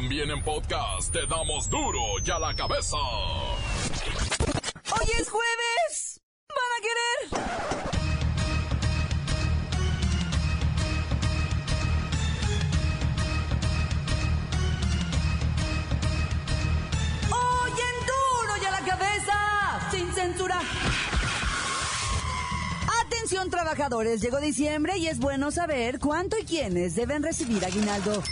También en podcast te damos duro y a la cabeza. Hoy es jueves. ¿Van a querer? Hoy en duro y a la cabeza. Sin censura. Atención trabajadores, llegó diciembre y es bueno saber cuánto y quiénes deben recibir aguinaldo.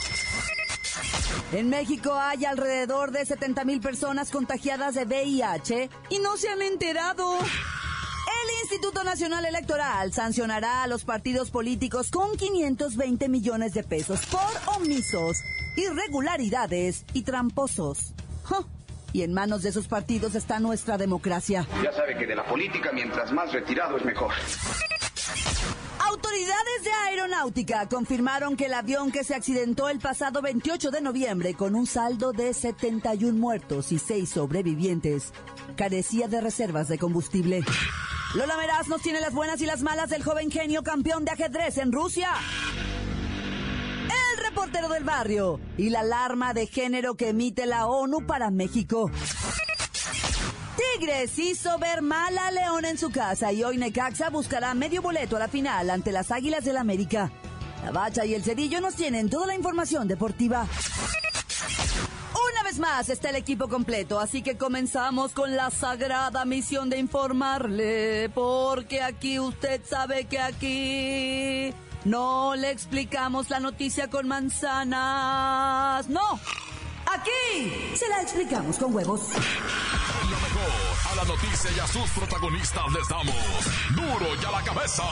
En México hay alrededor de 70 mil personas contagiadas de VIH y no se han enterado. El Instituto Nacional Electoral sancionará a los partidos políticos con 520 millones de pesos por omisos, irregularidades y tramposos. Y en manos de esos partidos está nuestra democracia. Ya sabe que de la política mientras más retirado es mejor. Autoridades de aeronáutica confirmaron que el avión que se accidentó el pasado 28 de noviembre con un saldo de 71 muertos y 6 sobrevivientes carecía de reservas de combustible. Lola Meraz nos tiene las buenas y las malas del joven genio campeón de ajedrez en Rusia. El reportero del barrio y la alarma de género que emite la ONU para México. Tigres hizo ver mal a León en su casa y hoy Necaxa buscará medio boleto a la final ante las Águilas del América. La Bacha y el Cerillo nos tienen toda la información deportiva. Una vez más está el equipo completo, así que comenzamos con la sagrada misión de informarle, porque aquí usted sabe que aquí no le explicamos la noticia con manzanas, no, aquí se la explicamos con huevos. Noticia y a sus protagonistas les damos duro y a la cabeza.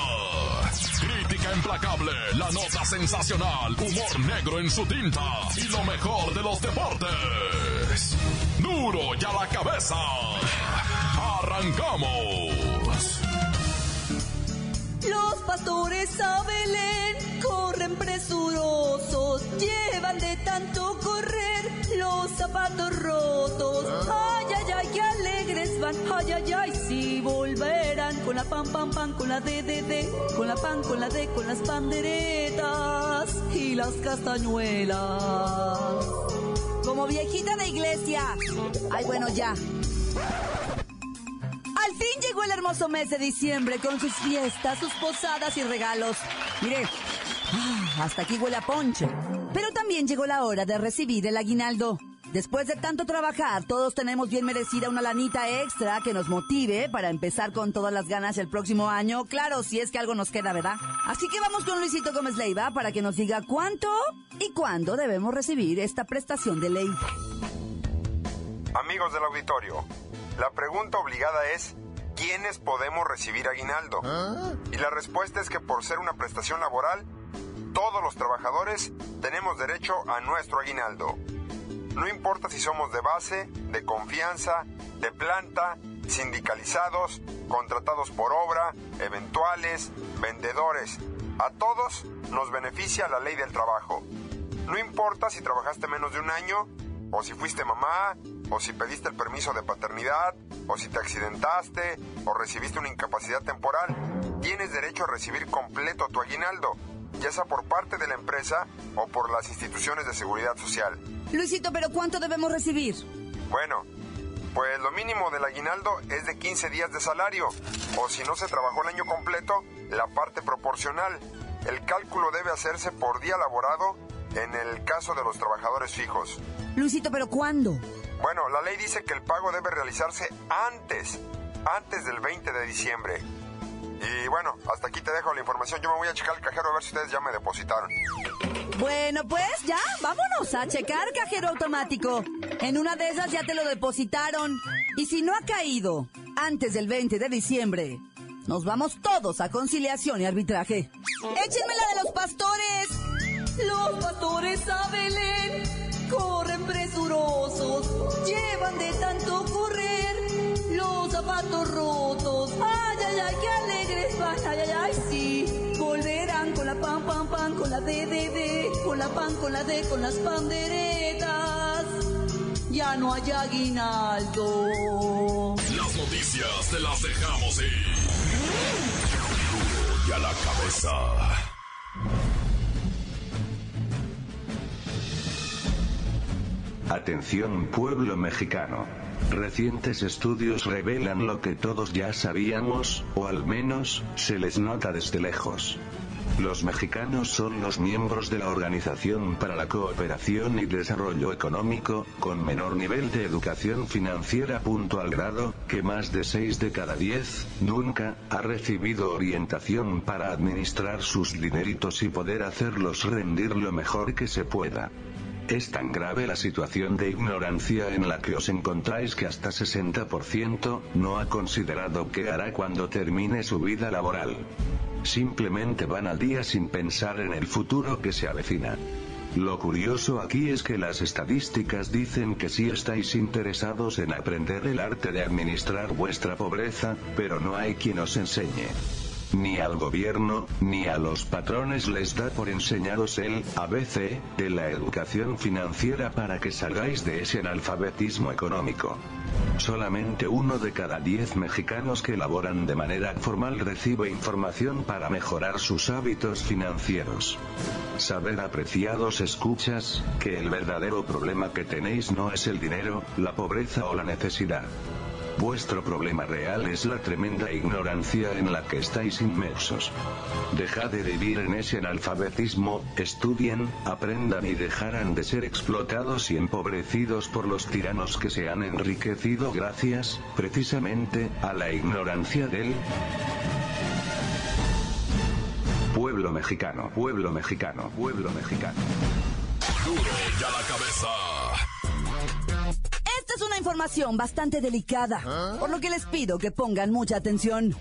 Crítica implacable, la nota sensacional, humor negro en su tinta y lo mejor de los deportes. Duro y a la cabeza. Arrancamos. Los pastores a Belén corren presurosos, llevan de tanto correr los zapatos rotos. Ay, ay, ay, si volverán con la pam, pam, pam, con la D, D, D, con la pan, con la D, con las panderetas y las castañuelas. Como viejita de iglesia. Ay, bueno, ya. Al fin llegó el hermoso mes de diciembre con sus fiestas, sus posadas y regalos. Mire, ah, hasta aquí huele a ponche. Pero también llegó la hora de recibir el aguinaldo. Después de tanto trabajar, todos tenemos bien merecida una lanita extra que nos motive para empezar con todas las ganas el próximo año. Claro, si es que algo nos queda, ¿verdad? Así que vamos con Luisito Gómez Leiva para que nos diga cuánto y cuándo debemos recibir esta prestación de ley. Amigos del auditorio, la pregunta obligada es, ¿quiénes podemos recibir aguinaldo? Y la respuesta es que por ser una prestación laboral, todos los trabajadores tenemos derecho a nuestro aguinaldo. No importa si somos de base, de confianza, de planta, sindicalizados, contratados por obra, eventuales, vendedores. A todos nos beneficia la ley del trabajo. No importa si trabajaste menos de un año, o si fuiste mamá, o si pediste el permiso de paternidad, o si te accidentaste, o recibiste una incapacidad temporal, tienes derecho a recibir completo tu aguinaldo, ya sea por parte de la empresa o por las instituciones de seguridad social. Luisito, pero ¿cuánto debemos recibir? Bueno, pues lo mínimo del aguinaldo es de 15 días de salario, o si no se trabajó el año completo, la parte proporcional. El cálculo debe hacerse por día laborado en el caso de los trabajadores fijos. Luisito, pero ¿cuándo? Bueno, la ley dice que el pago debe realizarse antes, antes del 20 de diciembre. Y bueno, hasta aquí te dejo la información. Yo me voy a checar el cajero a ver si ustedes ya me depositaron. Bueno, pues ya, vámonos a checar cajero automático. En una de esas ya te lo depositaron. Y si no ha caído antes del 20 de diciembre, nos vamos todos a conciliación y arbitraje. ¡Échenme la de los pastores! Los pastores a Belén corren presurosos, llevan de tanto correr zapatos rotos. ¡Ay, ay, ay, qué alegres van! ¡Ay, ay, ay, sí! Volverán con la pan, pan, pan, con la D, D, D, con la pan, con la D, con las panderetas. Ya no hay aguinaldo. Las noticias te las dejamos ir. Y a la cabeza. Atención pueblo mexicano. Recientes estudios revelan lo que todos ya sabíamos, o al menos, se les nota desde lejos. Los mexicanos son los miembros de la Organización para la Cooperación y Desarrollo Económico, con menor nivel de educación financiera. Punto al grado, que más de 6 de cada 10, nunca, ha recibido orientación para administrar sus dineritos y poder hacerlos rendir lo mejor que se pueda. Es tan grave la situación de ignorancia en la que os encontráis que hasta 60% no ha considerado qué hará cuando termine su vida laboral. Simplemente van al día sin pensar en el futuro que se avecina. Lo curioso aquí es que las estadísticas dicen que sí estáis interesados en aprender el arte de administrar vuestra pobreza, pero no hay quien os enseñe. Ni al gobierno, ni a los patrones les da por enseñaros el ABC de la educación financiera para que salgáis de ese analfabetismo económico. Solamente uno de cada diez mexicanos que laboran de manera formal recibe información para mejorar sus hábitos financieros. Saber apreciados escuchas, que el verdadero problema que tenéis no es el dinero, la pobreza o la necesidad. Vuestro problema real es la tremenda ignorancia en la que estáis inmersos. Dejad de vivir en ese analfabetismo, estudien, aprendan y dejarán de ser explotados y empobrecidos por los tiranos que se han enriquecido gracias, precisamente, a la ignorancia del pueblo mexicano, pueblo mexicano, pueblo mexicano. Duro ya la cabeza. Una información bastante delicada, por lo que les pido que pongan mucha atención.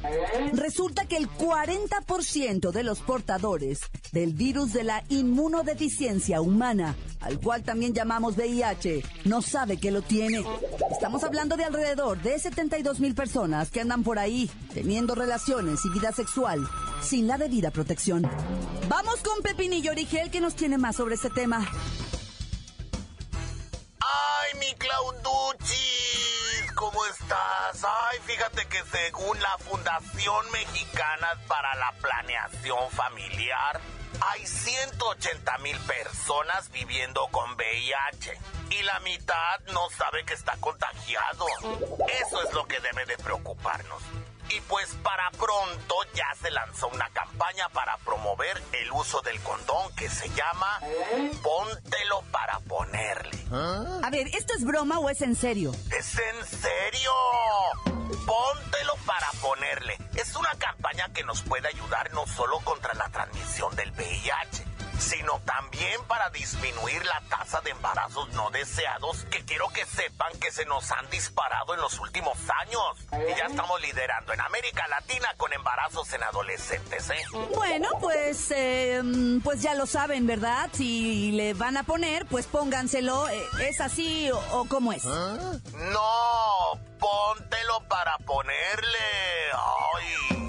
Resulta que el 40% de los portadores del virus de la inmunodeficiencia humana, al cual también llamamos VIH, no sabe que lo tiene. Estamos hablando de alrededor de 72 mil personas que andan por ahí teniendo relaciones y vida sexual sin la debida protección. Vamos con Pepinillo Origel que nos tiene más sobre este tema. ¡Ay, mi Clauduchis! ¿Cómo estás? Ay, fíjate que según la Fundación Mexicana para la Planeación Familiar, hay 180 mil personas viviendo con VIH y la mitad no sabe que está contagiado. Eso es lo que debe de preocuparnos. Y pues para pronto ya se lanzó una campaña para promover el uso del condón que se llama Póntelo para ponerle. A ver, ¿esto es broma o es en serio? ¿Es en serio? Póntelo para ponerle. Es una campaña que nos puede ayudar no solo contra la transmisión del VIH, sino también para disminuir la tasa de embarazos no deseados que quiero que sepan que se nos han disparado en los últimos años. Y ya estamos liderando en América Latina con embarazos en adolescentes, ¿eh? Bueno, pues, eh, pues ya lo saben, ¿verdad? Si le van a poner, pues pónganselo. Eh, ¿Es así o, o cómo es? No, póntelo para ponerle. Ay.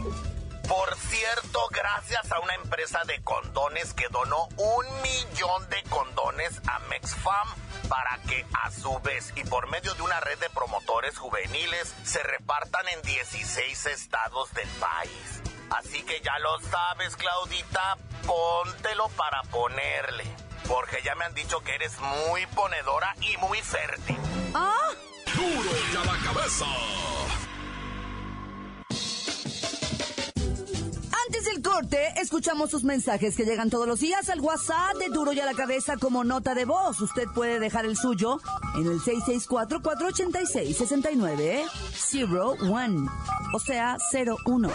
Por cierto, gracias a una empresa de condones que donó un millón de condones a MexFam para que a su vez y por medio de una red de promotores juveniles se repartan en 16 estados del país. Así que ya lo sabes, Claudita, póntelo para ponerle. Porque ya me han dicho que eres muy ponedora y muy fértil. ¿Ah? Duro ya la cabeza. Corte, escuchamos sus mensajes que llegan todos los días al WhatsApp de Duro y a la Cabeza como nota de voz. Usted puede dejar el suyo en el 664-486-6901. O sea, 01.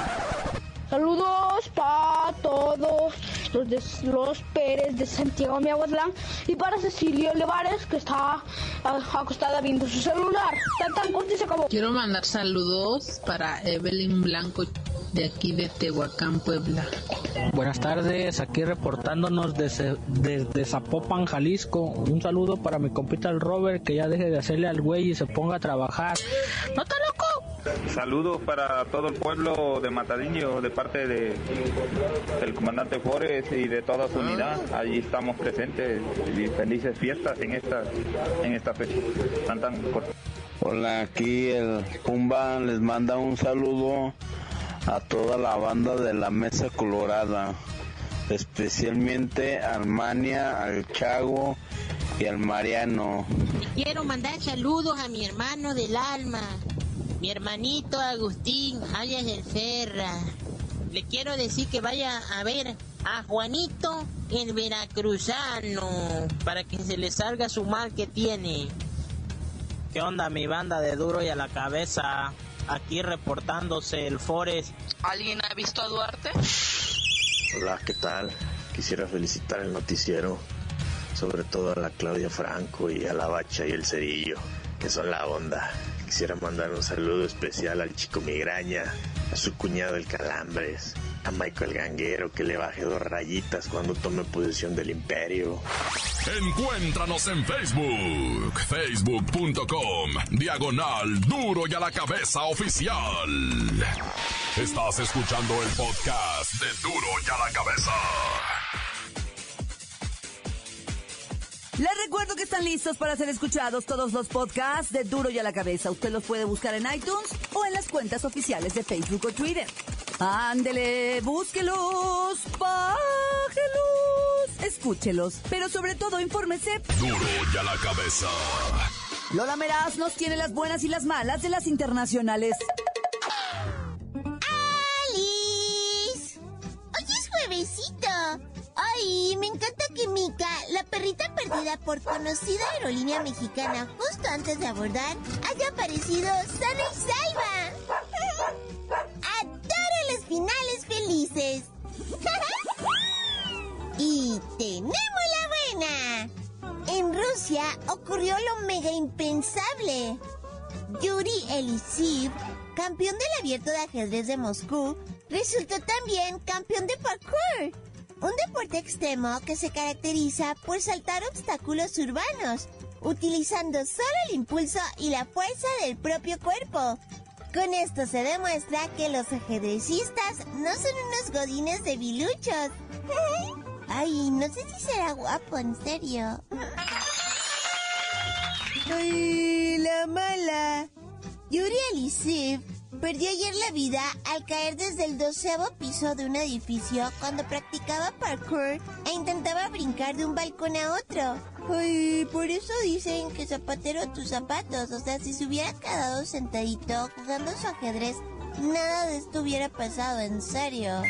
Saludos para todos los de los Pérez de Santiago Miahuatlán y para Cecilio Olivares que está acostada viendo su celular. Tan tan corto y se acabó. Quiero mandar saludos para Evelyn Blanco de aquí de Tehuacán, Puebla. Buenas tardes, aquí reportándonos desde, desde Zapopan, Jalisco. Un saludo para mi compita el Robert, que ya deje de hacerle al güey y se ponga a trabajar. ¡No está loco! Saludos para todo el pueblo de Matadillo de parte de del comandante Flores y de toda su unidad. Allí estamos presentes y felices fiestas en esta en esta fecha. Tan, tan corta. Hola, aquí el Pumba les manda un saludo a toda la banda de la Mesa Colorada, especialmente a Armania, al Chago y al Mariano. Quiero mandar saludos a mi hermano del alma, mi hermanito Agustín, alias el Ferra. Le quiero decir que vaya a ver a Juanito el Veracruzano para que se le salga su mal que tiene. ¿Qué onda mi banda de duro y a la cabeza? Aquí reportándose el Forest. ¿Alguien ha visto a Duarte? Hola, ¿qué tal? Quisiera felicitar el noticiero, sobre todo a la Claudia Franco y a la Bacha y el Cerillo, que son la onda. Quisiera mandar un saludo especial al chico Migraña, a su cuñado el Calambres, a Michael Ganguero que le baje dos rayitas cuando tome posesión del imperio. Encuéntranos en Facebook, facebook.com, diagonal duro y a la cabeza oficial. Estás escuchando el podcast de duro y a la cabeza. Les recuerdo que están listos para ser escuchados todos los podcasts de Duro y a la Cabeza. Usted los puede buscar en iTunes o en las cuentas oficiales de Facebook o Twitter. Ándele, búsquelos, bájelos, escúchelos, pero sobre todo infórmese. Duro y a la cabeza. Lola Meraz nos tiene las buenas y las malas de las internacionales. ¡Alice! ¡Hoy es juevesito! ¡Ay! Me encanta que Mika, la perrita perdida por conocida aerolínea mexicana justo antes de abordar, haya aparecido sana y salva. y tenemos la buena. En Rusia ocurrió lo mega impensable. Yuri Elisiv, campeón del abierto de ajedrez de Moscú, resultó también campeón de parkour, un deporte extremo que se caracteriza por saltar obstáculos urbanos, utilizando solo el impulso y la fuerza del propio cuerpo. Con esto se demuestra que los ajedrecistas no son unos godines de biluchos. Ay, no sé si será guapo, en serio. ¡Ay, la mala! Yuri Alisiv perdió ayer la vida al caer desde el doceavo piso de un edificio cuando practicaba parkour e intentaba brincar de un balcón a otro. Ay, por eso dicen que zapatero tus zapatos. O sea, si se hubiera quedado sentadito jugando su ajedrez, nada de esto hubiera pasado, en serio.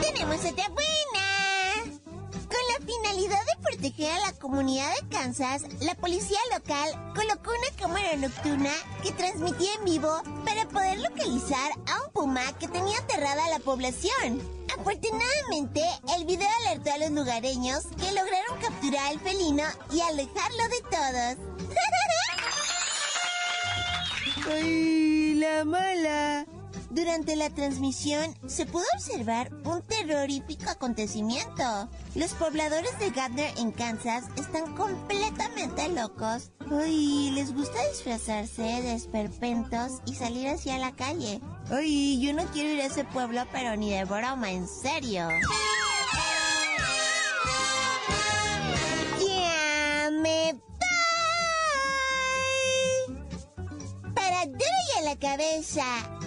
Tenemos otra proteger a la comunidad de Kansas, la policía local colocó una cámara nocturna que transmitía en vivo para poder localizar a un puma que tenía aterrada a la población. Afortunadamente, el video alertó a los lugareños que lograron capturar al felino y alejarlo de todos. ¡Ay, la mala! Durante la transmisión se pudo observar un terrorífico acontecimiento. Los pobladores de Gardner en Kansas están completamente locos. Ay, les gusta disfrazarse de esperpentos y salir hacia la calle. Ay, yo no quiero ir a ese pueblo, pero ni de broma, en serio. Ya. Para la cabeza.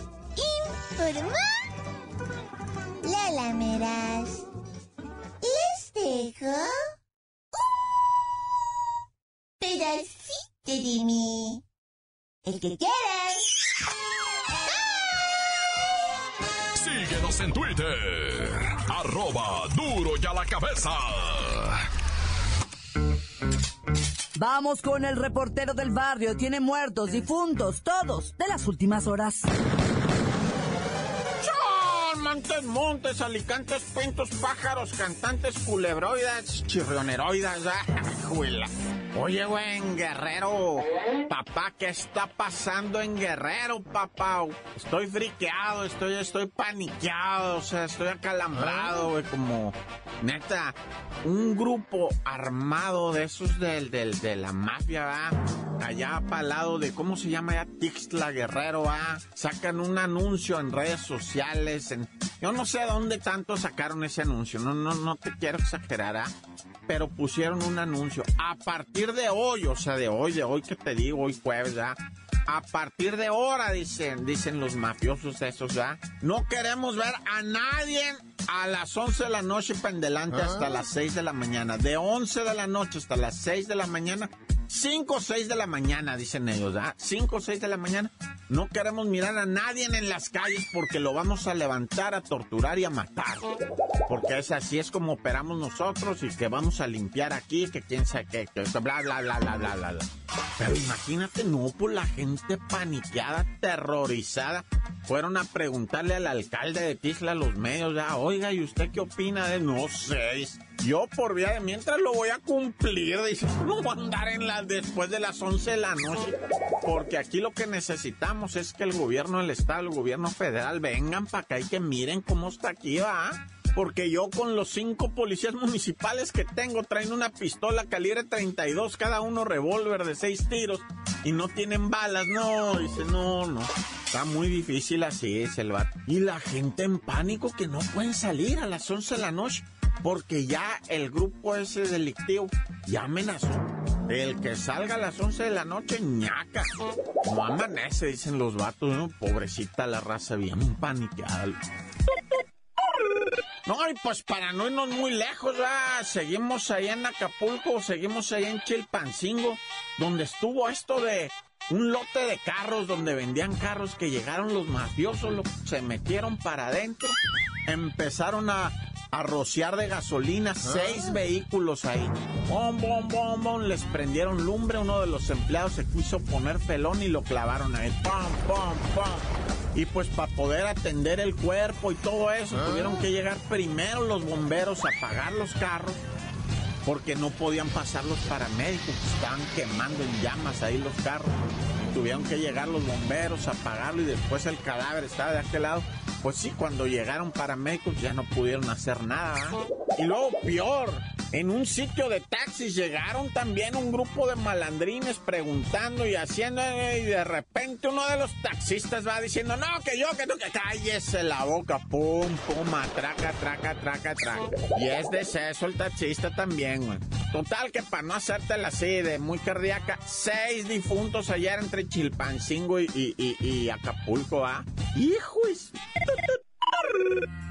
Informó Lala Meraz. Les dejo un pedacito de mí. El que quieran. Síguenos en Twitter. Arroba duro y a la cabeza. Vamos con el reportero del barrio. Tiene muertos, difuntos, todos de las últimas horas. Montes, montes, alicantes, pintos, pájaros, cantantes, culebroides, chirrioneroides, ah, juela. Oye, güey, en Guerrero, papá, ¿qué está pasando en Guerrero, papá? Estoy friqueado, estoy, estoy paniqueado, o sea, estoy acalambrado, güey, como, neta, un grupo armado de esos del, del, de la mafia, ¿va? Allá para el lado de, ¿cómo se llama ya? Tixla Guerrero, ¿va? Sacan un anuncio en redes sociales, en, yo no sé dónde tanto sacaron ese anuncio, no, no, no te quiero exagerar, ¿ah? pero pusieron un anuncio. A partir de hoy, o sea, de hoy, de hoy que te digo, hoy jueves, ¿ya? A partir de ahora, dicen, dicen los mafiosos esos, ¿ya? No queremos ver a nadie a las 11 de la noche para en delante hasta las 6 de la mañana. De 11 de la noche hasta las 6 de la mañana. 5 o 6 de la mañana, dicen ellos, ¿ah? 5 o 6 de la mañana. No queremos mirar a nadie en las calles porque lo vamos a levantar, a torturar y a matar. Porque es así, es como operamos nosotros y que vamos a limpiar aquí, que quién sabe qué, que bla, bla, bla, bla, bla, bla. Pero imagínate, no, por la gente paniqueada, terrorizada. Fueron a preguntarle al alcalde de Tisla, los medios, ya, oiga, ¿y usted qué opina de no sé? Yo por vía de mientras lo voy a cumplir, dice, no voy a andar en después de las 11 de la noche, porque aquí lo que necesitamos es que el gobierno del estado, el gobierno federal vengan para acá y que miren cómo está aquí, va porque yo con los cinco policías municipales que tengo traen una pistola calibre 32, cada uno revólver de seis tiros y no tienen balas. No, dice, no, no. Está muy difícil así, es el. Y la gente en pánico que no pueden salir a las 11 de la noche porque ya el grupo ese delictivo ya amenazó. El que salga a las 11 de la noche, ñaca. No amanece, dicen los vatos, ¿no? Pobrecita la raza, bien paniqueada. No, y pues para no irnos muy lejos, ¿verdad? seguimos ahí en Acapulco, seguimos ahí en Chilpancingo, donde estuvo esto de un lote de carros, donde vendían carros que llegaron los mafiosos, se metieron para adentro, empezaron a, a rociar de gasolina seis vehículos ahí. Bom, bom, bom, bom, les prendieron lumbre, uno de los empleados se quiso poner pelón y lo clavaron ahí. Pam, pam, pam. Y pues para poder atender el cuerpo y todo eso, tuvieron que llegar primero los bomberos a apagar los carros porque no podían pasar los paramédicos, estaban quemando en llamas ahí los carros. Tuvieron que llegar los bomberos a apagarlo y después el cadáver estaba de aquel lado. Pues sí, cuando llegaron paramédicos ya no pudieron hacer nada. Y luego peor, en un sitio de taxis llegaron también un grupo de malandrines preguntando y haciendo, y de repente uno de los taxistas va diciendo, no, que yo, que tú, que cállese la boca, pum, pum, traca, traca, traca, traca. Y es de eso el taxista también, güey. Total que para no hacértela así de muy cardíaca, seis difuntos ayer entre Chilpancingo y, y, y, Acapulco, ¿ah? ¡Hijos!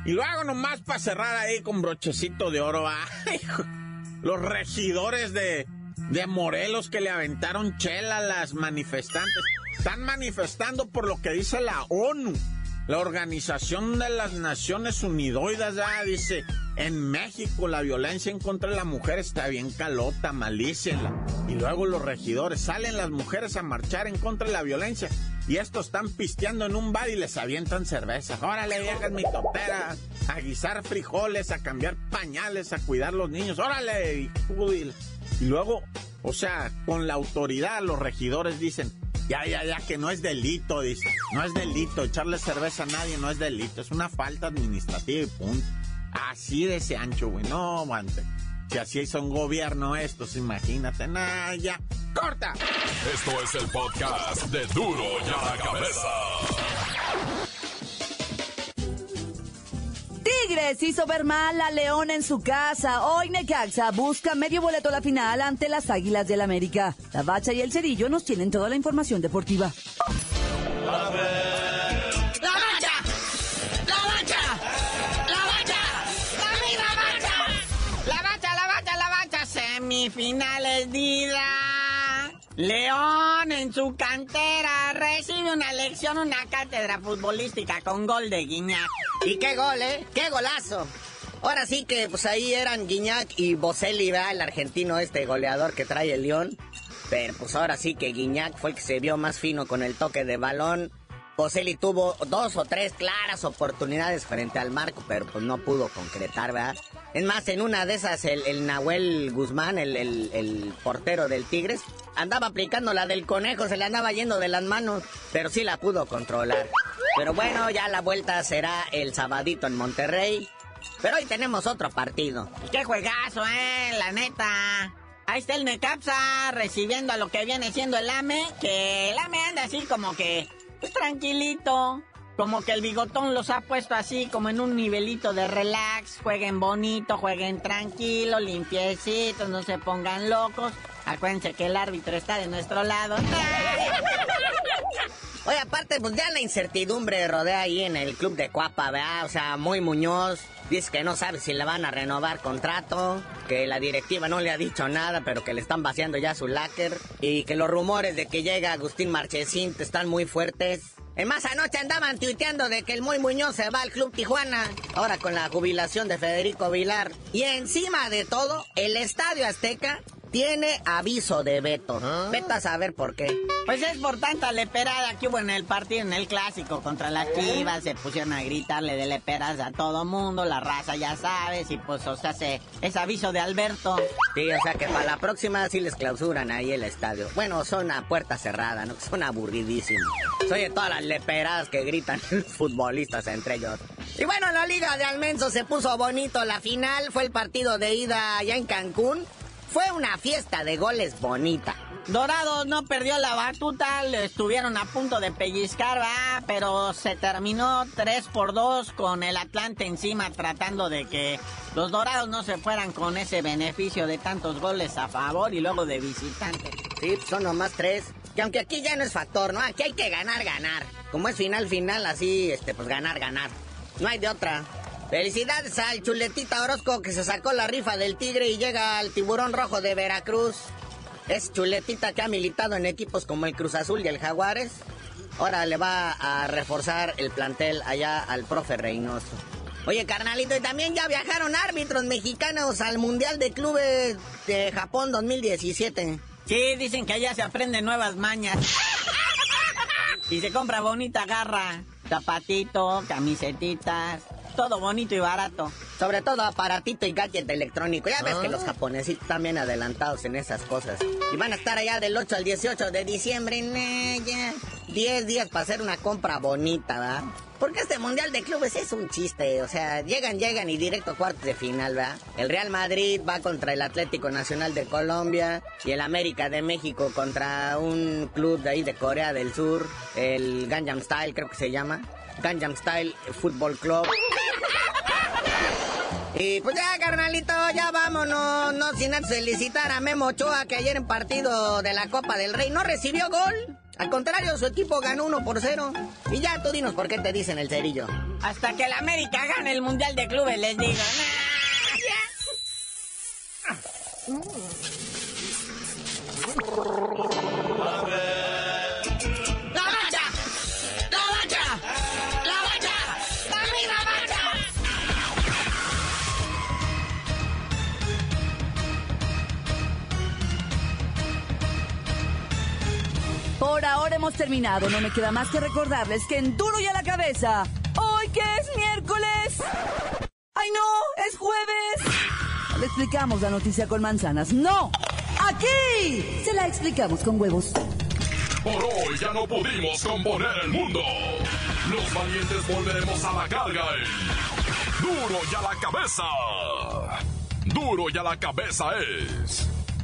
Y lo hago nomás para cerrar ahí con brochecito de oro. Los regidores de, de Morelos que le aventaron chela a las manifestantes. Están manifestando por lo que dice la ONU. La Organización de las Naciones Unidas ya dice, en México la violencia en contra de la mujer está bien calota, malícela. Y luego los regidores salen las mujeres a marchar en contra de la violencia y estos están pisteando en un bar y les avientan cerveza. Órale, viejas mi topera, a guisar frijoles, a cambiar pañales, a cuidar los niños. Órale, y, luego, o sea, con la autoridad los regidores dicen, ya, ya, ya, que no es delito, dice. No es delito, echarle cerveza a nadie no es delito, es una falta administrativa y punto. Así de ese ancho, güey, no, aguante. Si así son gobierno estos, imagínate, nada, ya. ¡Corta! Esto es el podcast de Duro ya la cabeza. Tigres hizo ver mal a León en su casa. Hoy Necaxa busca medio boleto a la final ante las Águilas del América. La Bacha y el Cerillo nos tienen toda la información deportiva. Finales Dida. León en su cantera recibe una lección, una cátedra futbolística con gol de Guiñac. ¿Y qué gol, eh? ¡Qué golazo! Ahora sí que pues ahí eran Guiñac y Boselli, ¿verdad? El argentino este goleador que trae el León. Pero pues ahora sí que Guiñac fue el que se vio más fino con el toque de balón. Boselli tuvo dos o tres claras oportunidades frente al marco, pero pues no pudo concretar, ¿verdad? Es más, en una de esas, el, Nahuel Guzmán, el, portero del Tigres, andaba aplicando la del conejo, se le andaba yendo de las manos, pero sí la pudo controlar. Pero bueno, ya la vuelta será el sabadito en Monterrey. Pero hoy tenemos otro partido. ¡Qué juegazo, eh! La neta. Ahí está el Necapsa recibiendo a lo que viene siendo el AME, que el AME anda así como que pues tranquilito. Como que el bigotón los ha puesto así, como en un nivelito de relax. Jueguen bonito, jueguen tranquilo, limpiecitos, no se pongan locos. Acuérdense que el árbitro está de nuestro lado. Oye, aparte, pues ya la incertidumbre rodea ahí en el club de Cuapa, ¿verdad? O sea, muy Muñoz dice que no sabe si le van a renovar contrato, que la directiva no le ha dicho nada, pero que le están vaciando ya su láquer, y que los rumores de que llega Agustín Marchesín están muy fuertes. En más anoche andaban tuiteando de que el muy Muñoz se va al Club Tijuana, ahora con la jubilación de Federico Vilar. Y encima de todo, el Estadio Azteca tiene aviso de veto. Vete a saber por qué. Pues es por tanta leperada que hubo en el partido, en el clásico contra las Chivas. Se pusieron a gritarle de leperas a todo mundo. La raza ya sabes. Y pues, o sea, se, es aviso de Alberto. Sí, o sea que para la próxima sí les clausuran ahí el estadio. Bueno, son a puerta cerrada, ¿no? Son aburridísimos. Soy de todas las leperadas que gritan los futbolistas entre ellos. Y bueno, la Liga de Almenso se puso bonito. La final fue el partido de ida allá en Cancún. Fue una fiesta de goles bonita. Dorados no perdió la batuta, le estuvieron a punto de pellizcar, ¿va? pero se terminó 3 por 2 con el Atlante encima tratando de que los Dorados no se fueran con ese beneficio de tantos goles a favor y luego de visitante. Sí, son nomás tres. Que aunque aquí ya no es factor, ¿no? Aquí hay que ganar, ganar. Como es final, final, así, este, pues ganar, ganar. No hay de otra. Felicidades al chuletita Orozco que se sacó la rifa del Tigre y llega al tiburón rojo de Veracruz. Es chuletita que ha militado en equipos como el Cruz Azul y el Jaguares. Ahora le va a reforzar el plantel allá al profe Reynoso. Oye, carnalito, y también ya viajaron árbitros mexicanos al Mundial de Clubes de Japón 2017. Sí, dicen que allá se aprenden nuevas mañas. y se compra bonita garra, zapatito, camisetitas, todo bonito y barato. Sobre todo aparatito y gadget electrónico. Ya ves que los japonesitos están bien adelantados en esas cosas. Y van a estar allá del 8 al 18 de diciembre. Nah, ya. 10 días para hacer una compra bonita, ¿verdad? Porque este Mundial de Clubes es un chiste. O sea, llegan, llegan y directo a cuartos de final, ¿verdad? El Real Madrid va contra el Atlético Nacional de Colombia y el América de México contra un club de ahí de Corea del Sur, el Gangnam Style creo que se llama. Gangnam Style Football Club. Y pues ya, carnalito, ya vámonos. No sin antes felicitar a Memo Ochoa, que ayer en partido de la Copa del Rey no recibió gol. Al contrario, su equipo ganó 1 por 0. Y ya tú dinos por qué te dicen el cerillo. Hasta que el América gane el Mundial de Clubes, les digo. Hemos terminado. No me queda más que recordarles que en Duro y a la cabeza, hoy que es miércoles. ¡Ay no! ¡Es jueves! Le explicamos la noticia con manzanas. ¡No! ¡Aquí! Se la explicamos con huevos. Por hoy ya no pudimos componer el mundo. Los valientes volveremos a la carga en Duro y a la cabeza. Duro y a la cabeza es